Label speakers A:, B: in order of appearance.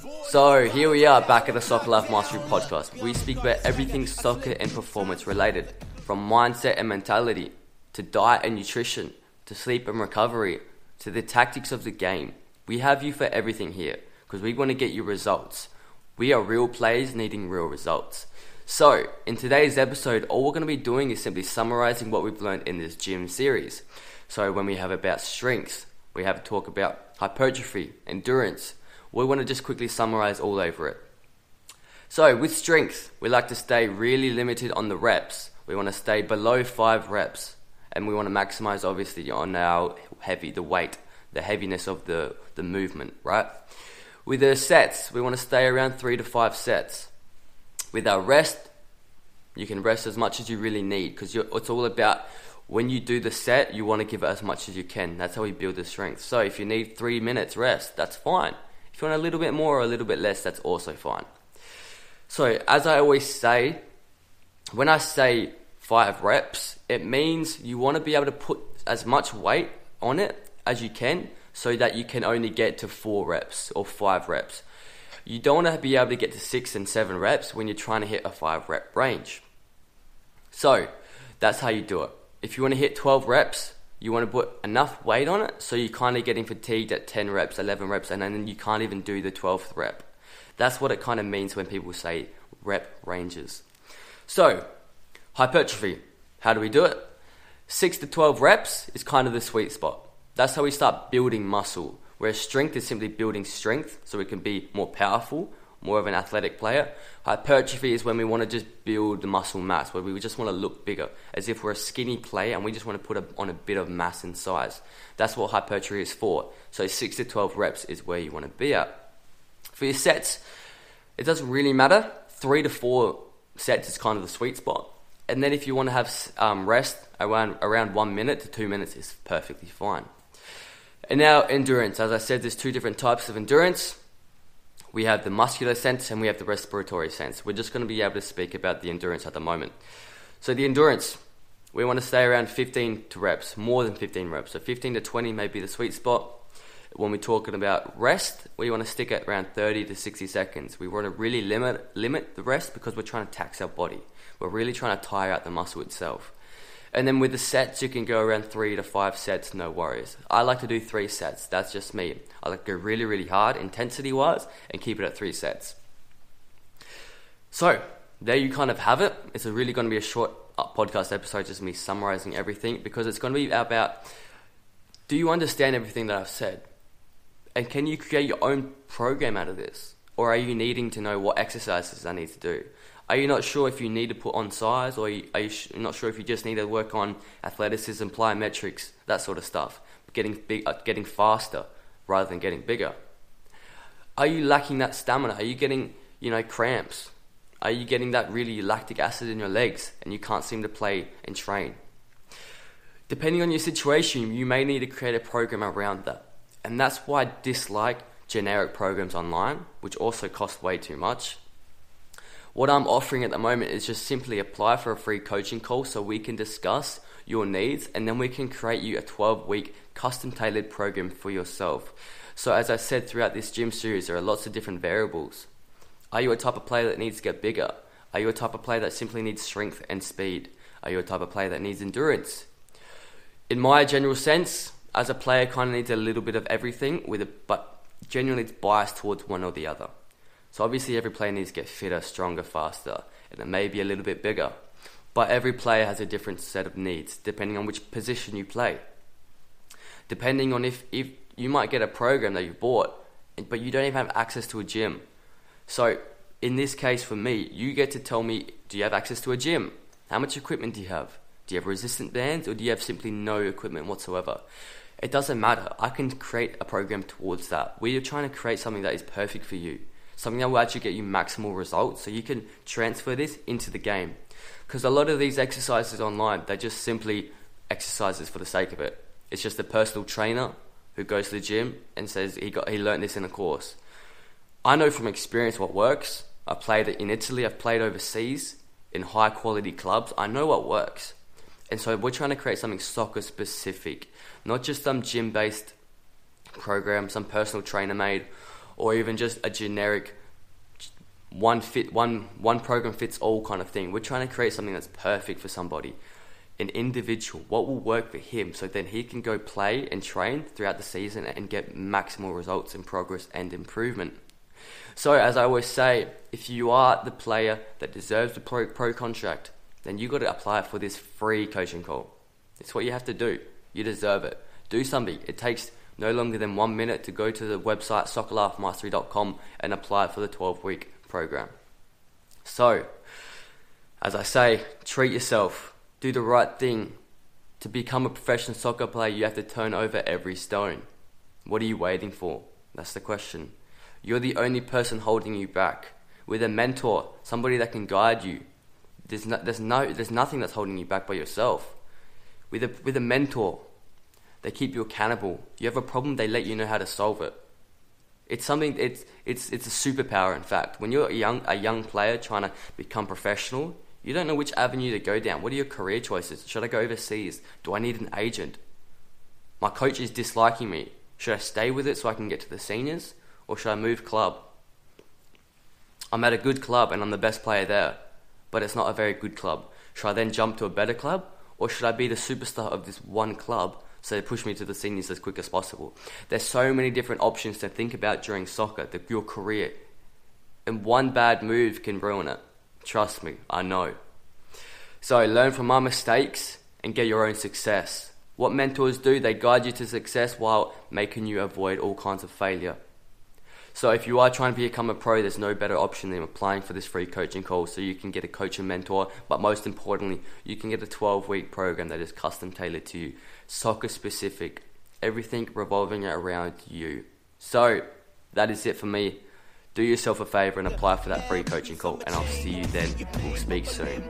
A: So here we are back at the Soccer Life Mastery podcast. We speak about everything soccer and performance related, from mindset and mentality to diet and nutrition to sleep and recovery to the tactics of the game. We have you for everything here because we want to get you results. We are real players needing real results. So, in today's episode, all we're going to be doing is simply summarizing what we've learned in this gym series. So, when we have about strength, we have to talk about hypertrophy, endurance. We want to just quickly summarize all over it. So, with strength, we like to stay really limited on the reps. We want to stay below five reps, and we want to maximize obviously on our heavy, the weight, the heaviness of the, the movement, right? With the sets, we want to stay around three to five sets. With our rest, you can rest as much as you really need because it's all about when you do the set, you want to give it as much as you can. That's how we build the strength. So if you need three minutes rest, that's fine. You want a little bit more or a little bit less, that's also fine. So as I always say, when I say five reps, it means you want to be able to put as much weight on it as you can so that you can only get to four reps or five reps. You don't want to be able to get to six and seven reps when you're trying to hit a five rep range. So that's how you do it. If you want to hit 12 reps, you want to put enough weight on it so you're kind of getting fatigued at 10 reps, 11 reps, and then you can't even do the 12th rep. That's what it kind of means when people say rep ranges. So, hypertrophy, how do we do it? 6 to 12 reps is kind of the sweet spot. That's how we start building muscle. Whereas strength is simply building strength so we can be more powerful, more of an athletic player. Hypertrophy is when we want to just build the muscle mass, where we just want to look bigger, as if we're a skinny player and we just want to put a, on a bit of mass and size. That's what hypertrophy is for. So 6 to 12 reps is where you want to be at. For your sets, it doesn't really matter. 3 to 4 sets is kind of the sweet spot. And then if you want to have um, rest, around, around 1 minute to 2 minutes is perfectly fine. And now endurance. As I said, there's two different types of endurance. We have the muscular sense and we have the respiratory sense. We're just going to be able to speak about the endurance at the moment. So the endurance, we want to stay around 15 to reps, more than 15 reps. So 15 to 20 may be the sweet spot. When we're talking about rest, we want to stick at around 30 to 60 seconds. We want to really limit limit the rest because we're trying to tax our body. We're really trying to tire out the muscle itself. And then with the sets, you can go around three to five sets, no worries. I like to do three sets. That's just me. I like to go really, really hard, intensity wise, and keep it at three sets. So, there you kind of have it. It's really going to be a short uh, podcast episode, just me summarizing everything, because it's going to be about do you understand everything that I've said? And can you create your own program out of this? Or are you needing to know what exercises I need to do? Are you not sure if you need to put on size, or are you not sure if you just need to work on athleticism, plyometrics, that sort of stuff, getting big, uh, getting faster rather than getting bigger? Are you lacking that stamina? Are you getting, you know, cramps? Are you getting that really lactic acid in your legs and you can't seem to play and train? Depending on your situation, you may need to create a program around that. And that's why I dislike generic programs online, which also cost way too much what I'm offering at the moment is just simply apply for a free coaching call so we can discuss your needs and then we can create you a 12 week custom tailored program for yourself. So, as I said throughout this gym series, there are lots of different variables. Are you a type of player that needs to get bigger? Are you a type of player that simply needs strength and speed? Are you a type of player that needs endurance? In my general sense, as a player, kind of needs a little bit of everything, with a, but generally it's biased towards one or the other. So obviously every player needs to get fitter, stronger, faster, and it may be a little bit bigger. But every player has a different set of needs depending on which position you play. Depending on if, if you might get a program that you bought, but you don't even have access to a gym. So in this case for me, you get to tell me, do you have access to a gym? How much equipment do you have? Do you have resistant bands or do you have simply no equipment whatsoever? It doesn't matter. I can create a program towards that. We are trying to create something that is perfect for you something that will actually get you maximal results so you can transfer this into the game. Because a lot of these exercises online, they're just simply exercises for the sake of it. It's just a personal trainer who goes to the gym and says he got he learned this in a course. I know from experience what works. I played it in Italy, I've played overseas in high quality clubs. I know what works. And so we're trying to create something soccer specific, not just some gym based program, some personal trainer made or even just a generic one fit one one program fits all kind of thing. We're trying to create something that's perfect for somebody, an individual. What will work for him, so then he can go play and train throughout the season and get maximal results in progress and improvement. So, as I always say, if you are the player that deserves the pro, pro contract, then you got to apply for this free coaching call. It's what you have to do. You deserve it. Do something. It takes no longer than one minute to go to the website soccerlifemastery.com and apply for the 12 week program. So, as I say, treat yourself, do the right thing. To become a professional soccer player, you have to turn over every stone. What are you waiting for? That's the question. You're the only person holding you back. With a mentor, somebody that can guide you, there's no, there's no, there's nothing that's holding you back by yourself. With a, with a mentor, they keep you accountable. You have a problem, they let you know how to solve it. It's something. It's it's it's a superpower. In fact, when you're a young a young player trying to become professional, you don't know which avenue to go down. What are your career choices? Should I go overseas? Do I need an agent? My coach is disliking me. Should I stay with it so I can get to the seniors, or should I move club? I'm at a good club and I'm the best player there, but it's not a very good club. Should I then jump to a better club, or should I be the superstar of this one club so push me to the seniors as quick as possible. There's so many different options to think about during soccer, the, your career. And one bad move can ruin it. Trust me, I know. So learn from my mistakes and get your own success. What mentors do, they guide you to success while making you avoid all kinds of failure. So if you are trying to become a pro, there's no better option than applying for this free coaching call so you can get a coach and mentor, but most importantly, you can get a 12 week program that is custom tailored to you, soccer specific, everything revolving around you. So that is it for me. Do yourself a favor and apply for that free coaching call, and I'll see you then. We'll speak soon.